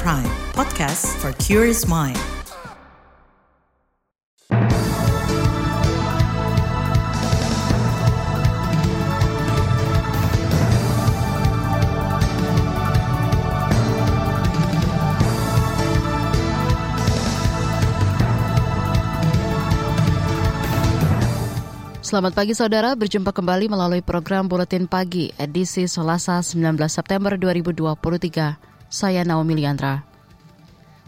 Prime, podcast for curious mind. Selamat pagi saudara, berjumpa kembali melalui program Buletin Pagi edisi Selasa 19 September 2023. Saya Naomi Liandra.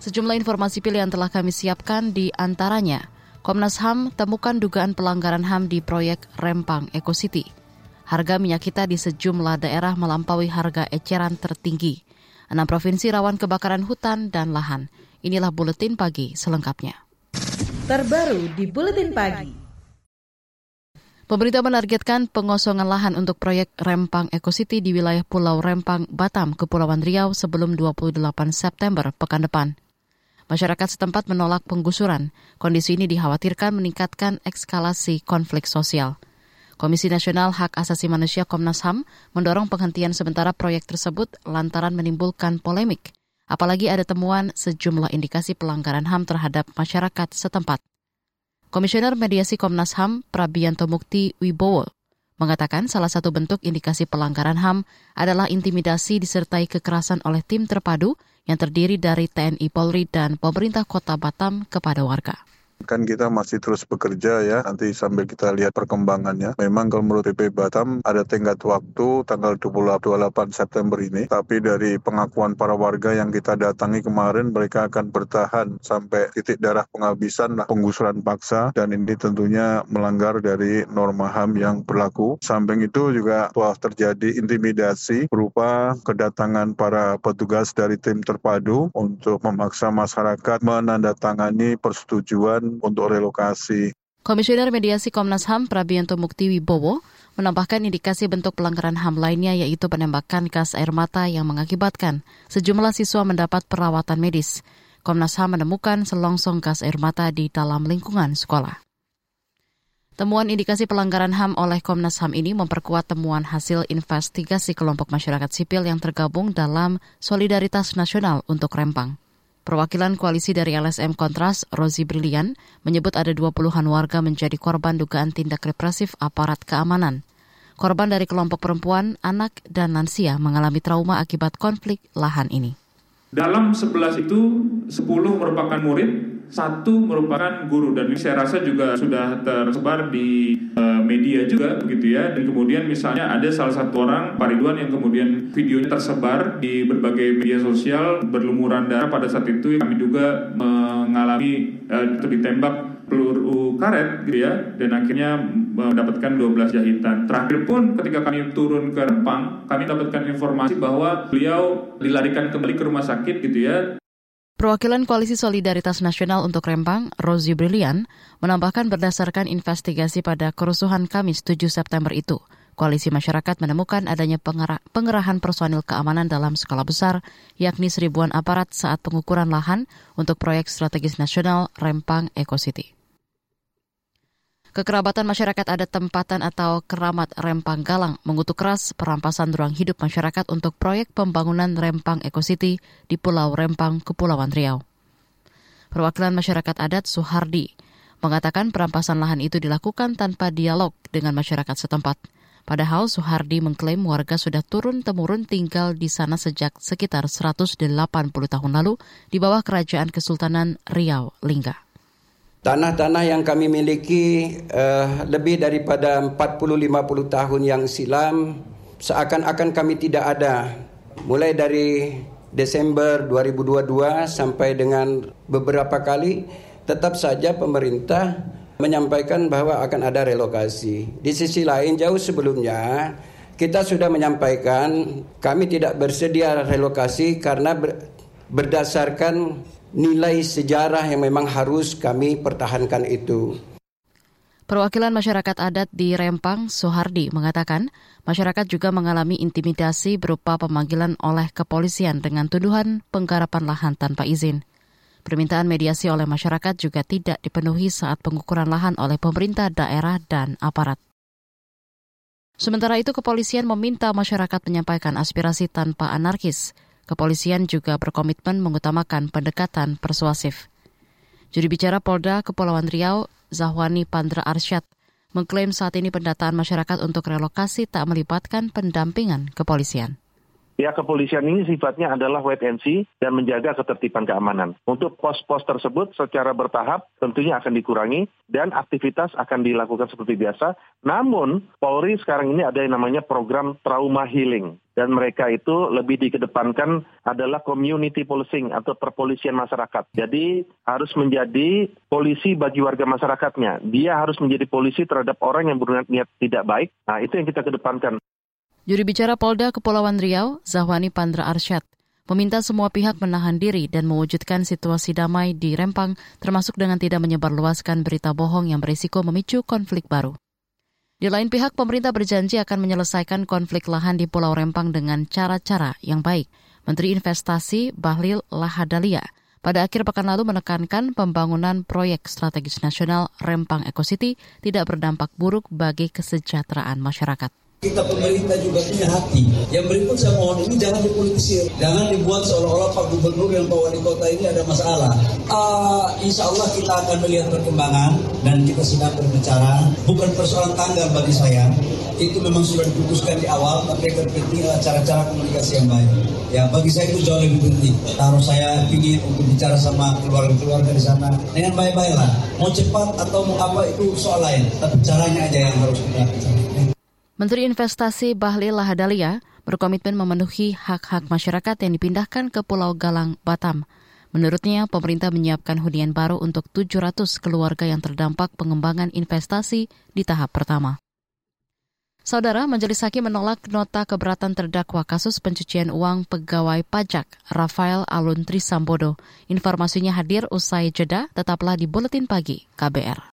Sejumlah informasi pilihan telah kami siapkan di antaranya Komnas HAM temukan dugaan pelanggaran HAM di proyek Rempang Eco City. Harga minyak kita di sejumlah daerah melampaui harga eceran tertinggi. Enam provinsi rawan kebakaran hutan dan lahan. Inilah Buletin Pagi selengkapnya. Terbaru di Buletin Pagi. Pemerintah menargetkan pengosongan lahan untuk proyek Rempang Eco City di wilayah Pulau Rempang, Batam, Kepulauan Riau sebelum 28 September pekan depan. Masyarakat setempat menolak penggusuran. Kondisi ini dikhawatirkan meningkatkan ekskalasi konflik sosial. Komisi Nasional Hak Asasi Manusia Komnas HAM mendorong penghentian sementara proyek tersebut lantaran menimbulkan polemik. Apalagi ada temuan sejumlah indikasi pelanggaran HAM terhadap masyarakat setempat. Komisioner Mediasi Komnas HAM Prabianto Mukti Wibowo mengatakan salah satu bentuk indikasi pelanggaran HAM adalah intimidasi disertai kekerasan oleh tim terpadu yang terdiri dari TNI Polri dan pemerintah kota Batam kepada warga kan kita masih terus bekerja ya nanti sambil kita lihat perkembangannya. Memang kalau menurut PP Batam ada tenggat waktu tanggal 28 September ini. Tapi dari pengakuan para warga yang kita datangi kemarin mereka akan bertahan sampai titik darah penghabisan lah penggusuran paksa. Dan ini tentunya melanggar dari norma HAM yang berlaku. Samping itu juga telah terjadi intimidasi berupa kedatangan para petugas dari tim terpadu untuk memaksa masyarakat menandatangani persetujuan untuk relokasi. Komisioner Mediasi Komnas HAM Prabianto Mukti Wibowo menambahkan indikasi bentuk pelanggaran HAM lainnya yaitu penembakan gas air mata yang mengakibatkan sejumlah siswa mendapat perawatan medis. Komnas HAM menemukan selongsong gas air mata di dalam lingkungan sekolah. Temuan indikasi pelanggaran HAM oleh Komnas HAM ini memperkuat temuan hasil investigasi kelompok masyarakat sipil yang tergabung dalam Solidaritas Nasional untuk Rempang. Perwakilan koalisi dari LSM Kontras, Rozi Brilian, menyebut ada 20-an warga menjadi korban dugaan tindak represif aparat keamanan. Korban dari kelompok perempuan, anak, dan lansia mengalami trauma akibat konflik lahan ini. Dalam 11 itu, 10 merupakan murid, satu merupakan guru. Dan ini saya rasa juga sudah tersebar di uh, media juga begitu ya. Dan kemudian misalnya ada salah satu orang Pak Ridwan yang kemudian videonya tersebar di berbagai media sosial berlumuran darah. Pada saat itu kami juga mengalami uh, ditembak peluru karet gitu ya. Dan akhirnya mendapatkan 12 jahitan. Terakhir pun ketika kami turun ke Rempang, kami dapatkan informasi bahwa beliau dilarikan kembali ke rumah sakit gitu ya Perwakilan Koalisi Solidaritas Nasional untuk Rempang, Rosie Brilian, menambahkan berdasarkan investigasi pada kerusuhan Kamis 7 September itu, Koalisi Masyarakat menemukan adanya pengerahan personil keamanan dalam skala besar, yakni seribuan aparat saat pengukuran lahan untuk proyek strategis nasional Rempang Eco City. Kekerabatan masyarakat adat tempatan atau keramat Rempang Galang mengutuk keras perampasan ruang hidup masyarakat untuk proyek pembangunan Rempang Eco City di Pulau Rempang, Kepulauan Riau. Perwakilan masyarakat adat Suhardi mengatakan perampasan lahan itu dilakukan tanpa dialog dengan masyarakat setempat. Padahal Suhardi mengklaim warga sudah turun-temurun tinggal di sana sejak sekitar 180 tahun lalu di bawah kerajaan Kesultanan Riau Lingga. Tanah-tanah yang kami miliki uh, lebih daripada 40-50 tahun yang silam seakan-akan kami tidak ada. Mulai dari Desember 2022 sampai dengan beberapa kali tetap saja pemerintah menyampaikan bahwa akan ada relokasi. Di sisi lain jauh sebelumnya kita sudah menyampaikan kami tidak bersedia relokasi karena ber, berdasarkan nilai sejarah yang memang harus kami pertahankan itu. Perwakilan masyarakat adat di Rempang, Sohardi, mengatakan masyarakat juga mengalami intimidasi berupa pemanggilan oleh kepolisian dengan tuduhan penggarapan lahan tanpa izin. Permintaan mediasi oleh masyarakat juga tidak dipenuhi saat pengukuran lahan oleh pemerintah daerah dan aparat. Sementara itu, kepolisian meminta masyarakat menyampaikan aspirasi tanpa anarkis. Kepolisian juga berkomitmen mengutamakan pendekatan persuasif. Juri bicara Polda Kepulauan Riau, Zahwani Pandra Arsyad, mengklaim saat ini pendataan masyarakat untuk relokasi tak melibatkan pendampingan kepolisian. Ya kepolisian ini sifatnya adalah wait and see dan menjaga ketertiban keamanan. Untuk pos-pos tersebut secara bertahap tentunya akan dikurangi dan aktivitas akan dilakukan seperti biasa. Namun Polri sekarang ini ada yang namanya program trauma healing dan mereka itu lebih dikedepankan adalah community policing atau perpolisian masyarakat. Jadi harus menjadi polisi bagi warga masyarakatnya. Dia harus menjadi polisi terhadap orang yang berniat tidak baik. Nah itu yang kita kedepankan. Juri bicara Polda Kepulauan Riau, Zahwani Pandra Arsyad, meminta semua pihak menahan diri dan mewujudkan situasi damai di Rempang, termasuk dengan tidak menyebarluaskan berita bohong yang berisiko memicu konflik baru. Di lain pihak, pemerintah berjanji akan menyelesaikan konflik lahan di Pulau Rempang dengan cara-cara yang baik. Menteri Investasi Bahlil Lahadalia pada akhir pekan lalu menekankan pembangunan proyek strategis nasional Rempang Eco City tidak berdampak buruk bagi kesejahteraan masyarakat kita pemerintah juga punya hati. Yang berikut saya mohon ini jangan dipolitisir, jangan dibuat seolah-olah Pak Gubernur dan Pak Wali Kota ini ada masalah. Uh, insya Allah kita akan melihat perkembangan dan kita sedang berbicara. Bukan persoalan tanggal bagi saya, itu memang sudah diputuskan di awal, tapi yang terpenting cara-cara komunikasi yang baik. Ya bagi saya itu jauh lebih penting. Taruh saya ingin untuk bicara sama keluarga-keluarga di sana dengan baik-baik lah. Mau cepat atau mau apa itu soal lain, tapi caranya aja yang harus kita bicara. Menteri Investasi Bahlil Lahadalia berkomitmen memenuhi hak-hak masyarakat yang dipindahkan ke Pulau Galang, Batam. Menurutnya, pemerintah menyiapkan hunian baru untuk 700 keluarga yang terdampak pengembangan investasi di tahap pertama. Saudara, Majelis Hakim menolak nota keberatan terdakwa kasus pencucian uang pegawai pajak Rafael Alun Trisambodo. Informasinya hadir usai jeda, tetaplah di Buletin Pagi KBR.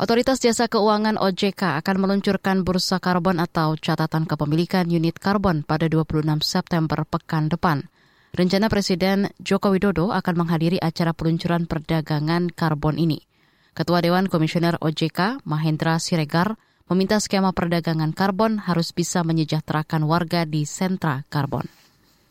Otoritas Jasa Keuangan OJK akan meluncurkan bursa karbon atau catatan kepemilikan unit karbon pada 26 September pekan depan. Rencana Presiden Joko Widodo akan menghadiri acara peluncuran perdagangan karbon ini. Ketua Dewan Komisioner OJK, Mahendra Siregar, meminta skema perdagangan karbon harus bisa menyejahterakan warga di sentra karbon.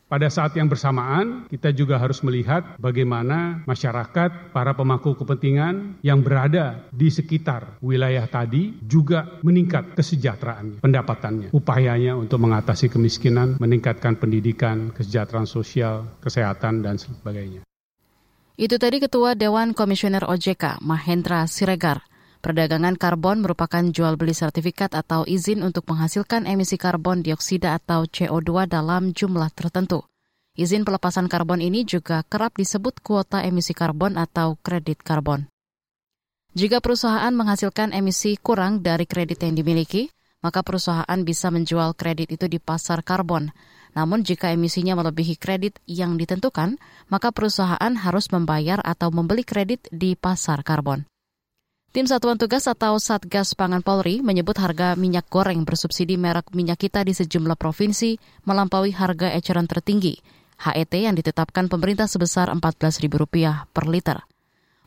Pada saat yang bersamaan, kita juga harus melihat bagaimana masyarakat, para pemangku kepentingan yang berada di sekitar wilayah tadi juga meningkat kesejahteraan pendapatannya, upayanya untuk mengatasi kemiskinan, meningkatkan pendidikan, kesejahteraan sosial, kesehatan, dan sebagainya. Itu tadi Ketua Dewan Komisioner OJK, Mahendra Siregar. Perdagangan karbon merupakan jual beli sertifikat atau izin untuk menghasilkan emisi karbon dioksida atau CO2 dalam jumlah tertentu. Izin pelepasan karbon ini juga kerap disebut kuota emisi karbon atau kredit karbon. Jika perusahaan menghasilkan emisi kurang dari kredit yang dimiliki, maka perusahaan bisa menjual kredit itu di pasar karbon. Namun jika emisinya melebihi kredit yang ditentukan, maka perusahaan harus membayar atau membeli kredit di pasar karbon. Tim Satuan Tugas atau Satgas Pangan Polri menyebut harga minyak goreng bersubsidi merek minyak kita di sejumlah provinsi melampaui harga eceran tertinggi, HET yang ditetapkan pemerintah sebesar Rp14.000 per liter.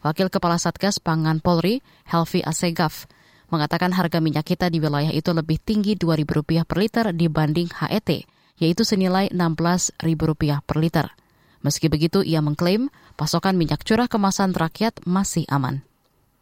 Wakil Kepala Satgas Pangan Polri, Helvi Asegaf, mengatakan harga minyak kita di wilayah itu lebih tinggi Rp2.000 per liter dibanding HET, yaitu senilai Rp16.000 per liter. Meski begitu, ia mengklaim pasokan minyak curah kemasan rakyat masih aman.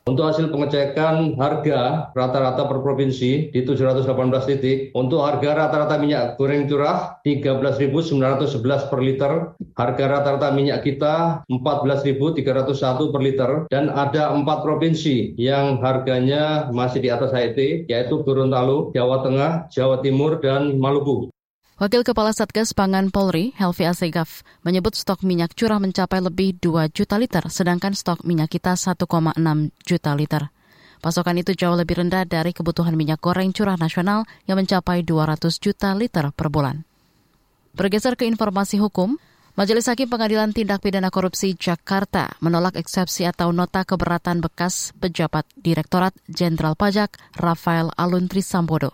Untuk hasil pengecekan harga rata-rata per provinsi di 718 titik, untuk harga rata-rata minyak goreng curah 13.911 per liter, harga rata-rata minyak kita 14.301 per liter, dan ada empat provinsi yang harganya masih di atas HET, yaitu Gorontalo, Jawa Tengah, Jawa Timur, dan Maluku. Wakil Kepala Satgas Pangan Polri, Helvi Asegaf, menyebut stok minyak curah mencapai lebih 2 juta liter, sedangkan stok minyak kita 1,6 juta liter. Pasokan itu jauh lebih rendah dari kebutuhan minyak goreng curah nasional yang mencapai 200 juta liter per bulan. Bergeser ke informasi hukum, Majelis Hakim Pengadilan Tindak Pidana Korupsi Jakarta menolak eksepsi atau nota keberatan bekas pejabat Direktorat Jenderal Pajak Rafael Aluntri Sambodo.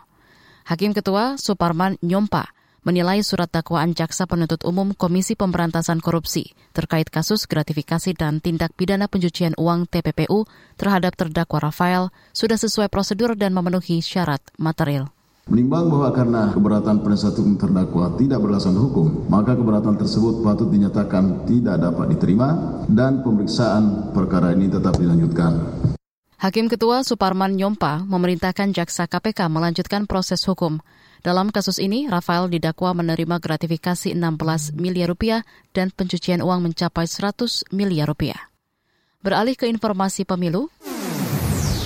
Hakim Ketua Suparman Nyompa menilai surat dakwaan jaksa penuntut umum Komisi Pemberantasan Korupsi terkait kasus gratifikasi dan tindak pidana pencucian uang TPPU terhadap terdakwa Rafael sudah sesuai prosedur dan memenuhi syarat material. Menimbang bahwa karena keberatan penasihat hukum terdakwa tidak berlasan hukum, maka keberatan tersebut patut dinyatakan tidak dapat diterima dan pemeriksaan perkara ini tetap dilanjutkan. Hakim Ketua Suparman Nyompa memerintahkan jaksa KPK melanjutkan proses hukum. Dalam kasus ini, Rafael didakwa menerima gratifikasi 16 miliar rupiah dan pencucian uang mencapai 100 miliar rupiah. Beralih ke informasi pemilu.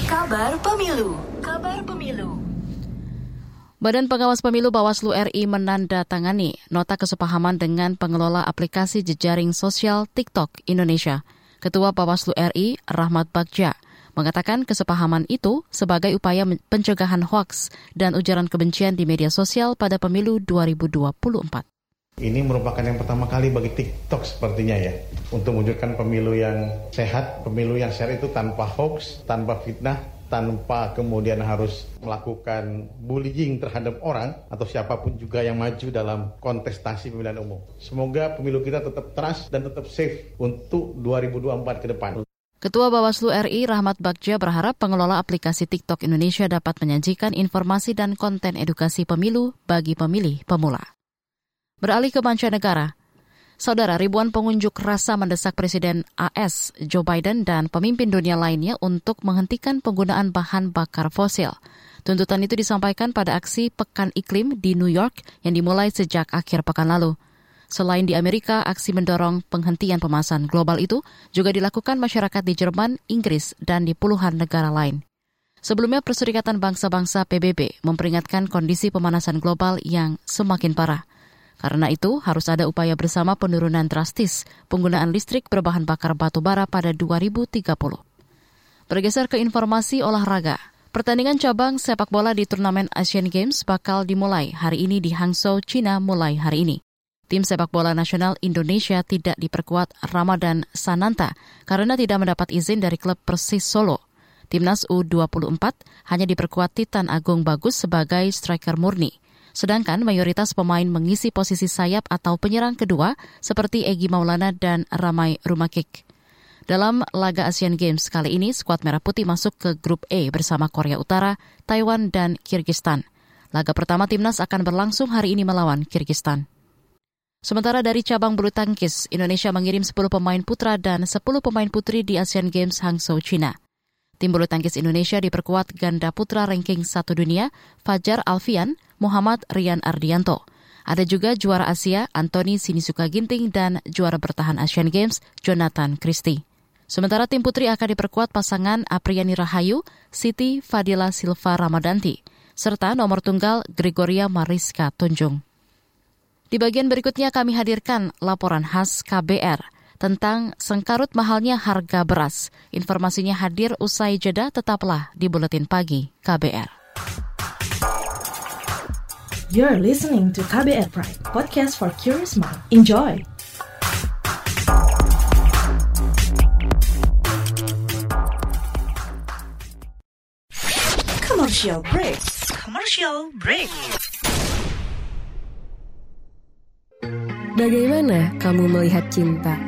Kabar pemilu. Kabar pemilu. Badan Pengawas Pemilu Bawaslu RI menandatangani nota kesepahaman dengan pengelola aplikasi jejaring sosial TikTok Indonesia. Ketua Bawaslu RI, Rahmat Bagja, mengatakan kesepahaman itu sebagai upaya pencegahan hoaks dan ujaran kebencian di media sosial pada pemilu 2024. Ini merupakan yang pertama kali bagi TikTok sepertinya ya untuk mewujudkan pemilu yang sehat, pemilu yang sehat itu tanpa hoax, tanpa fitnah, tanpa kemudian harus melakukan bullying terhadap orang atau siapa pun juga yang maju dalam kontestasi pemilihan umum. Semoga pemilu kita tetap trust dan tetap safe untuk 2024 ke depan. Ketua Bawaslu RI Rahmat Bagja berharap pengelola aplikasi TikTok Indonesia dapat menyajikan informasi dan konten edukasi pemilu bagi pemilih pemula. Beralih ke mancanegara, Saudara, ribuan pengunjuk rasa mendesak Presiden AS Joe Biden dan pemimpin dunia lainnya untuk menghentikan penggunaan bahan bakar fosil. Tuntutan itu disampaikan pada aksi Pekan Iklim di New York yang dimulai sejak akhir pekan lalu. Selain di Amerika, aksi mendorong penghentian pemasan global itu juga dilakukan masyarakat di Jerman, Inggris, dan di puluhan negara lain. Sebelumnya, Perserikatan Bangsa-Bangsa PBB memperingatkan kondisi pemanasan global yang semakin parah. Karena itu, harus ada upaya bersama penurunan drastis penggunaan listrik berbahan bakar batu bara pada 2030. Bergeser ke informasi olahraga. Pertandingan cabang sepak bola di turnamen Asian Games bakal dimulai hari ini di Hangzhou, China mulai hari ini. Tim sepak bola nasional Indonesia tidak diperkuat Ramadan Sananta karena tidak mendapat izin dari klub Persis Solo. Timnas U24 hanya diperkuat Titan Agung Bagus sebagai striker murni. Sedangkan mayoritas pemain mengisi posisi sayap atau penyerang kedua seperti Egi Maulana dan Ramai Rumakik. Dalam laga Asian Games kali ini, skuad Merah Putih masuk ke grup E bersama Korea Utara, Taiwan, dan Kirgistan. Laga pertama timnas akan berlangsung hari ini melawan Kirgistan. Sementara dari cabang bulu tangkis, Indonesia mengirim 10 pemain putra dan 10 pemain putri di Asian Games Hangzhou, China. Tim bulu tangkis Indonesia diperkuat ganda putra ranking satu dunia, Fajar Alfian, Muhammad Rian Ardianto. Ada juga juara Asia, Anthony Sinisuka Ginting, dan juara bertahan Asian Games, Jonathan Christie. Sementara tim putri akan diperkuat pasangan Apriani Rahayu, Siti Fadila Silva Ramadanti, serta nomor tunggal Gregoria Mariska Tunjung. Di bagian berikutnya kami hadirkan laporan khas KBR tentang sengkarut mahalnya harga beras. Informasinya hadir usai jeda tetaplah di Buletin Pagi KBR. You're listening to KBR Pride, podcast for curious mind. Enjoy! Commercial break. Commercial break. Bagaimana kamu melihat cinta?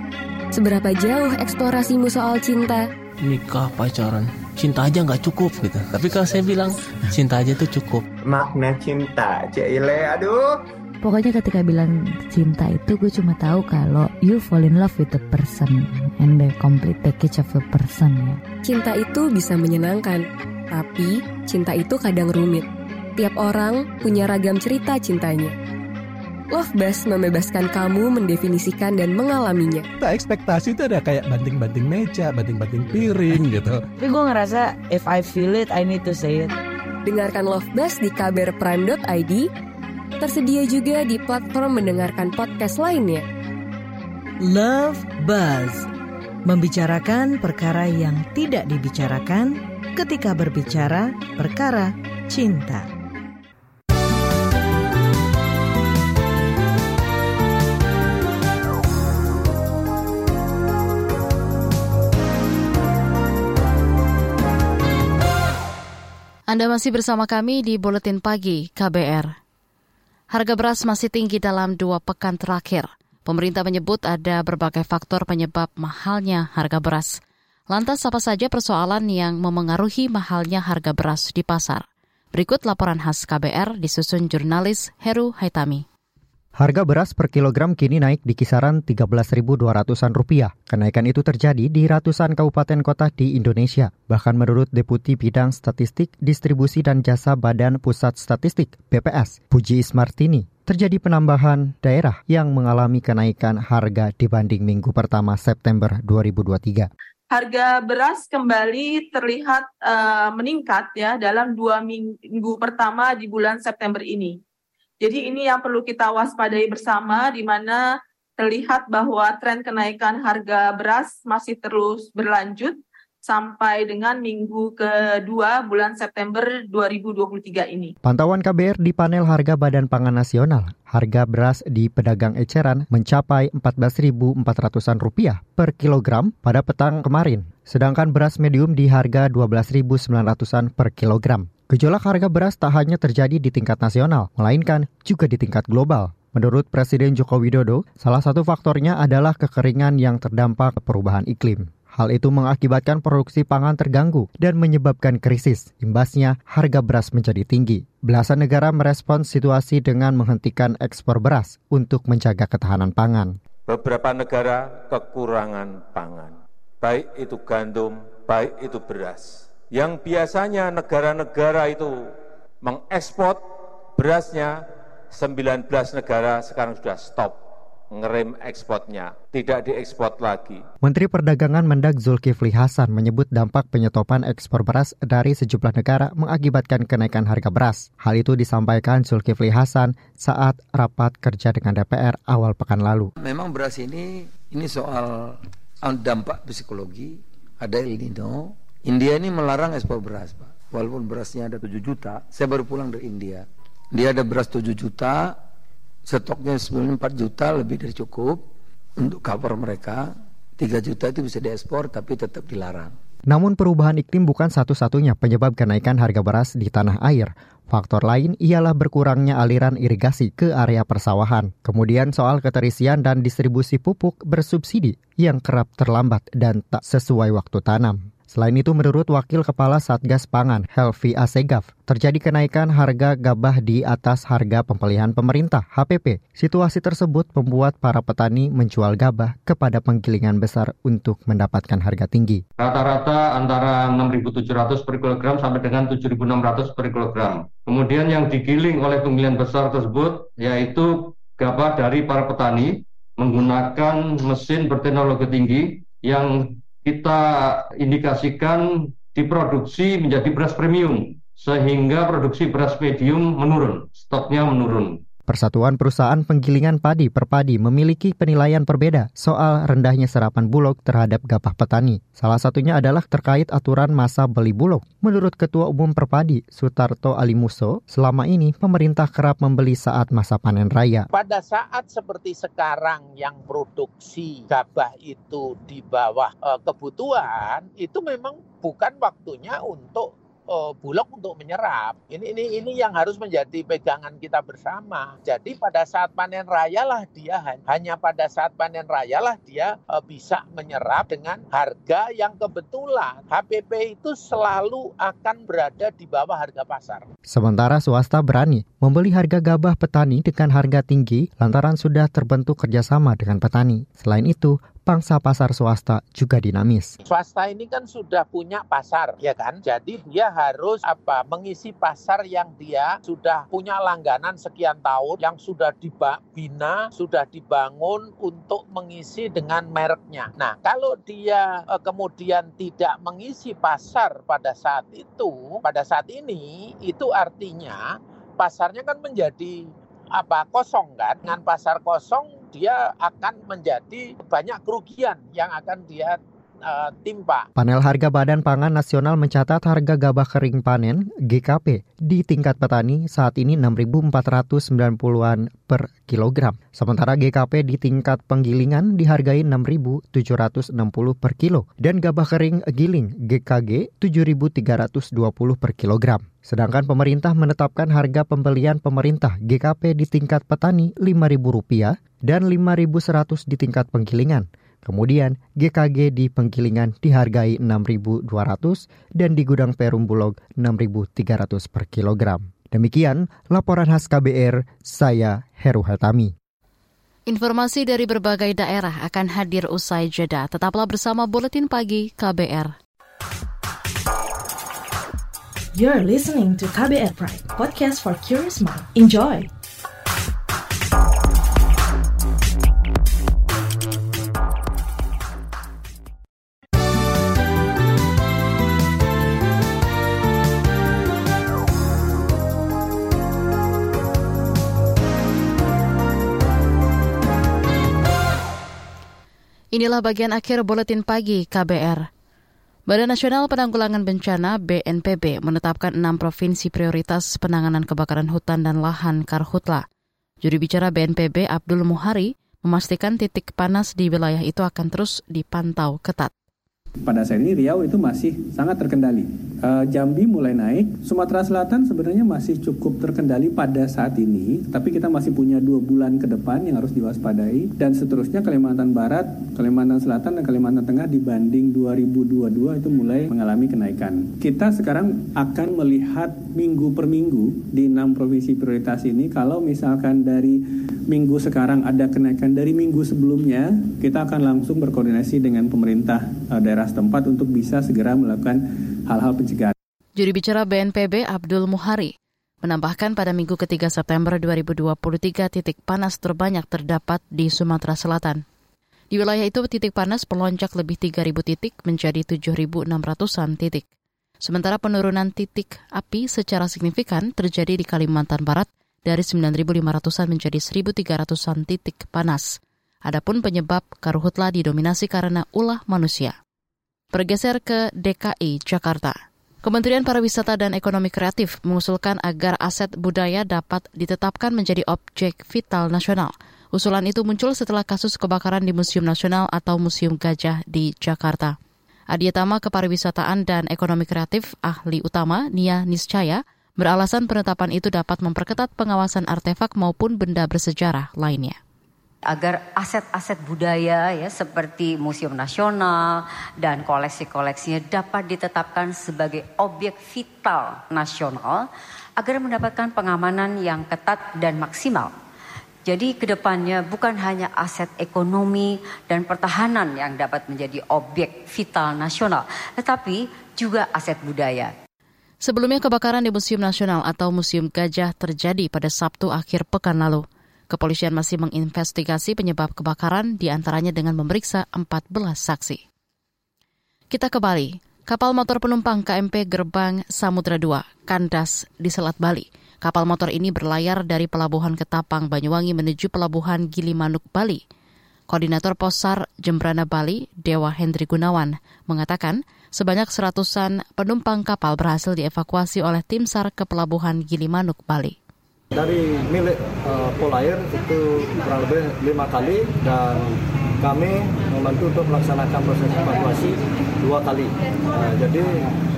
Seberapa jauh eksplorasimu soal cinta? Nikah, pacaran, cinta aja nggak cukup gitu. Tapi kalau saya bilang cinta aja tuh cukup. Makna cinta, Cile, aduh. Pokoknya ketika bilang cinta itu gue cuma tahu kalau you fall in love with the person and the complete package of the person ya. Cinta itu bisa menyenangkan, tapi cinta itu kadang rumit. Tiap orang punya ragam cerita cintanya. Love Bus membebaskan kamu mendefinisikan dan mengalaminya. Tak ekspektasi itu ada kayak banting-banting meja, banting-banting piring gitu. Tapi gue ngerasa if I feel it, I need to say it. Dengarkan Love Bus di kbrprime.id, tersedia juga di platform mendengarkan podcast lainnya. Love Buzz membicarakan perkara yang tidak dibicarakan ketika berbicara perkara cinta. Anda masih bersama kami di Buletin Pagi KBR. Harga beras masih tinggi dalam dua pekan terakhir. Pemerintah menyebut ada berbagai faktor penyebab mahalnya harga beras. Lantas apa saja persoalan yang memengaruhi mahalnya harga beras di pasar? Berikut laporan khas KBR disusun jurnalis Heru Haitami. Harga beras per kilogram kini naik di kisaran 13.200-an rupiah. Kenaikan itu terjadi di ratusan kabupaten kota di Indonesia. Bahkan menurut Deputi Bidang Statistik, Distribusi dan Jasa Badan Pusat Statistik BPS, Puji Ismartini, terjadi penambahan daerah yang mengalami kenaikan harga dibanding minggu pertama September 2023 harga beras kembali terlihat uh, meningkat ya dalam dua minggu pertama di bulan September ini. Jadi ini yang perlu kita waspadai bersama di mana terlihat bahwa tren kenaikan harga beras masih terus berlanjut sampai dengan minggu kedua bulan September 2023 ini. Pantauan KBR di panel harga Badan Pangan Nasional, harga beras di pedagang eceran mencapai 14.400-an rupiah per kilogram pada petang kemarin. Sedangkan beras medium di harga 12.900-an per kilogram. Gejolak harga beras tak hanya terjadi di tingkat nasional, melainkan juga di tingkat global. Menurut Presiden Joko Widodo, salah satu faktornya adalah kekeringan yang terdampak perubahan iklim. Hal itu mengakibatkan produksi pangan terganggu dan menyebabkan krisis. Imbasnya, harga beras menjadi tinggi. Belasan negara merespons situasi dengan menghentikan ekspor beras untuk menjaga ketahanan pangan. Beberapa negara kekurangan pangan, baik itu gandum, baik itu beras yang biasanya negara-negara itu mengekspor berasnya 19 negara sekarang sudah stop ngerem ekspornya, tidak diekspor lagi. Menteri Perdagangan Mendag Zulkifli Hasan menyebut dampak penyetopan ekspor beras dari sejumlah negara mengakibatkan kenaikan harga beras. Hal itu disampaikan Zulkifli Hasan saat rapat kerja dengan DPR awal pekan lalu. Memang beras ini ini soal dampak psikologi, ada El Nino, India ini melarang ekspor beras, Pak. Walaupun berasnya ada 7 juta, saya baru pulang dari India. Dia ada beras 7 juta, stoknya sebenarnya 4 juta lebih dari cukup untuk cover mereka. 3 juta itu bisa diekspor tapi tetap dilarang. Namun perubahan iklim bukan satu-satunya penyebab kenaikan harga beras di tanah air. Faktor lain ialah berkurangnya aliran irigasi ke area persawahan. Kemudian soal keterisian dan distribusi pupuk bersubsidi yang kerap terlambat dan tak sesuai waktu tanam. Selain itu, menurut Wakil Kepala Satgas Pangan, Helvi Asegaf, terjadi kenaikan harga gabah di atas harga pembelian pemerintah, HPP. Situasi tersebut membuat para petani menjual gabah kepada penggilingan besar untuk mendapatkan harga tinggi. Rata-rata antara 6.700 per kilogram sampai dengan 7.600 per kilogram. Kemudian yang digiling oleh penggilingan besar tersebut yaitu gabah dari para petani menggunakan mesin berteknologi tinggi yang kita indikasikan diproduksi menjadi beras premium sehingga produksi beras medium menurun, stoknya menurun. Persatuan Perusahaan Penggilingan Padi Perpadi memiliki penilaian berbeda soal rendahnya serapan bulog terhadap gabah petani. Salah satunya adalah terkait aturan masa beli bulog. Menurut Ketua Umum Perpadi, Sutarto Alimuso, selama ini pemerintah kerap membeli saat masa panen raya. Pada saat seperti sekarang yang produksi gabah itu di bawah uh, kebutuhan, itu memang bukan waktunya untuk uh, Bulog untuk menyerap. Ini ini ini yang harus menjadi pegangan kita bersama. Jadi pada saat panen raya lah dia hanya pada saat panen raya lah dia uh, bisa menyerap dengan harga yang kebetulan HPP itu selalu akan berada di bawah harga pasar. Sementara swasta berani membeli harga gabah petani dengan harga tinggi lantaran sudah terbentuk kerjasama dengan petani. Selain itu, pangsa pasar swasta juga dinamis. Swasta ini kan sudah punya pasar, ya kan? Jadi dia harus apa? Mengisi pasar yang dia sudah punya langganan sekian tahun, yang sudah dibina, sudah dibangun untuk mengisi dengan mereknya. Nah, kalau dia eh, kemudian tidak mengisi pasar pada saat itu, pada saat ini, itu artinya pasarnya kan menjadi apa kosong kan dengan pasar kosong dia akan menjadi banyak kerugian yang akan dia uh, timpa. Panel Harga Badan Pangan Nasional mencatat harga gabah kering panen GKP di tingkat petani saat ini 6.490-an per kilogram. Sementara GKP di tingkat penggilingan dihargai 6.760 per kilo dan gabah kering giling GKG 7.320 per kilogram. Sedangkan pemerintah menetapkan harga pembelian pemerintah GKP di tingkat petani Rp5.000 dan Rp5.100 di tingkat penggilingan. Kemudian GKG di penggilingan dihargai 6.200 dan di gudang Perum Bulog 6.300 per kilogram. Demikian laporan khas KBR, saya Heru Hatami. Informasi dari berbagai daerah akan hadir usai jeda. Tetaplah bersama Buletin Pagi KBR. You're listening to KBR Pride, podcast for curious mind. Enjoy! Inilah bagian akhir buletin pagi KBR. Badan Nasional Penanggulangan Bencana BNPB menetapkan enam provinsi prioritas penanganan kebakaran hutan dan lahan Karhutla. Juri bicara BNPB Abdul Muhari memastikan titik panas di wilayah itu akan terus dipantau ketat. Pada saat ini Riau itu masih sangat terkendali. E, Jambi mulai naik, Sumatera Selatan sebenarnya masih cukup terkendali pada saat ini, tapi kita masih punya dua bulan ke depan yang harus diwaspadai, dan seterusnya Kalimantan Barat, Kalimantan Selatan, dan Kalimantan Tengah dibanding 2022 itu mulai mengalami kenaikan. Kita sekarang akan melihat minggu per minggu di enam provinsi prioritas ini, kalau misalkan dari minggu sekarang ada kenaikan dari minggu sebelumnya, kita akan langsung berkoordinasi dengan pemerintah e, daerah daerah setempat untuk bisa segera melakukan hal-hal pencegahan. Juri bicara BNPB Abdul Muhari menambahkan pada minggu ketiga September 2023 titik panas terbanyak terdapat di Sumatera Selatan. Di wilayah itu titik panas melonjak lebih 3.000 titik menjadi 7.600-an titik. Sementara penurunan titik api secara signifikan terjadi di Kalimantan Barat dari 9.500-an menjadi 1.300-an titik panas. Adapun penyebab karhutla didominasi karena ulah manusia. Bergeser ke DKI Jakarta. Kementerian Pariwisata dan Ekonomi Kreatif mengusulkan agar aset budaya dapat ditetapkan menjadi objek vital nasional. Usulan itu muncul setelah kasus kebakaran di Museum Nasional atau Museum Gajah di Jakarta. Adiatama Kepariwisataan dan Ekonomi Kreatif ahli utama Nia Niscaya beralasan penetapan itu dapat memperketat pengawasan artefak maupun benda bersejarah lainnya agar aset-aset budaya ya seperti Museum Nasional dan koleksi-koleksinya dapat ditetapkan sebagai objek vital nasional agar mendapatkan pengamanan yang ketat dan maksimal. Jadi ke depannya bukan hanya aset ekonomi dan pertahanan yang dapat menjadi objek vital nasional, tetapi juga aset budaya. Sebelumnya kebakaran di Museum Nasional atau Museum Gajah terjadi pada Sabtu akhir pekan lalu. Kepolisian masih menginvestigasi penyebab kebakaran di antaranya dengan memeriksa 14 saksi. Kita ke Bali. Kapal motor penumpang KMP Gerbang Samudra II kandas di Selat Bali. Kapal motor ini berlayar dari Pelabuhan Ketapang, Banyuwangi menuju Pelabuhan Gilimanuk, Bali. Koordinator Posar Jembrana Bali, Dewa Hendri Gunawan, mengatakan sebanyak seratusan penumpang kapal berhasil dievakuasi oleh tim SAR ke Pelabuhan Gilimanuk, Bali dari milik uh, Polair itu kurang lebih lima kali dan kami membantu untuk melaksanakan proses evakuasi dua kali. Uh, jadi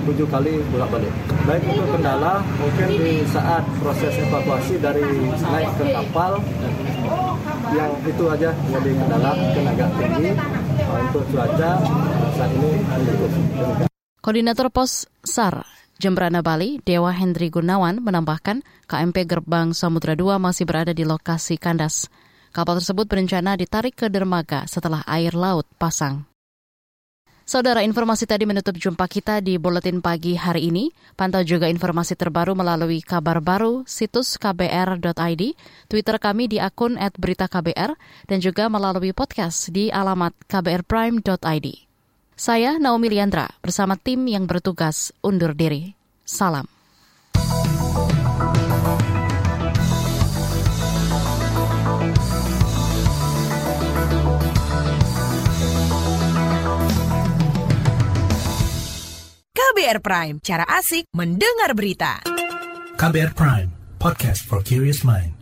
tujuh kali bolak balik. Baik untuk kendala mungkin di saat proses evakuasi dari naik ke kapal yang itu aja jadi kendala agak tinggi uh, untuk cuaca saat ini. Koordinator Pos SAR Jembrana Bali, Dewa Hendri Gunawan menambahkan KMP Gerbang Samudra II masih berada di lokasi kandas. Kapal tersebut berencana ditarik ke dermaga setelah air laut pasang. Saudara, informasi tadi menutup jumpa kita di Buletin Pagi hari ini. Pantau juga informasi terbaru melalui kabar baru situs kbr.id, Twitter kami di akun @beritaKBR, dan juga melalui podcast di alamat kbrprime.id. Saya Naomi Liandra bersama tim yang bertugas undur diri. Salam. KBR Prime, cara asik mendengar berita. KBR Prime, podcast for curious mind.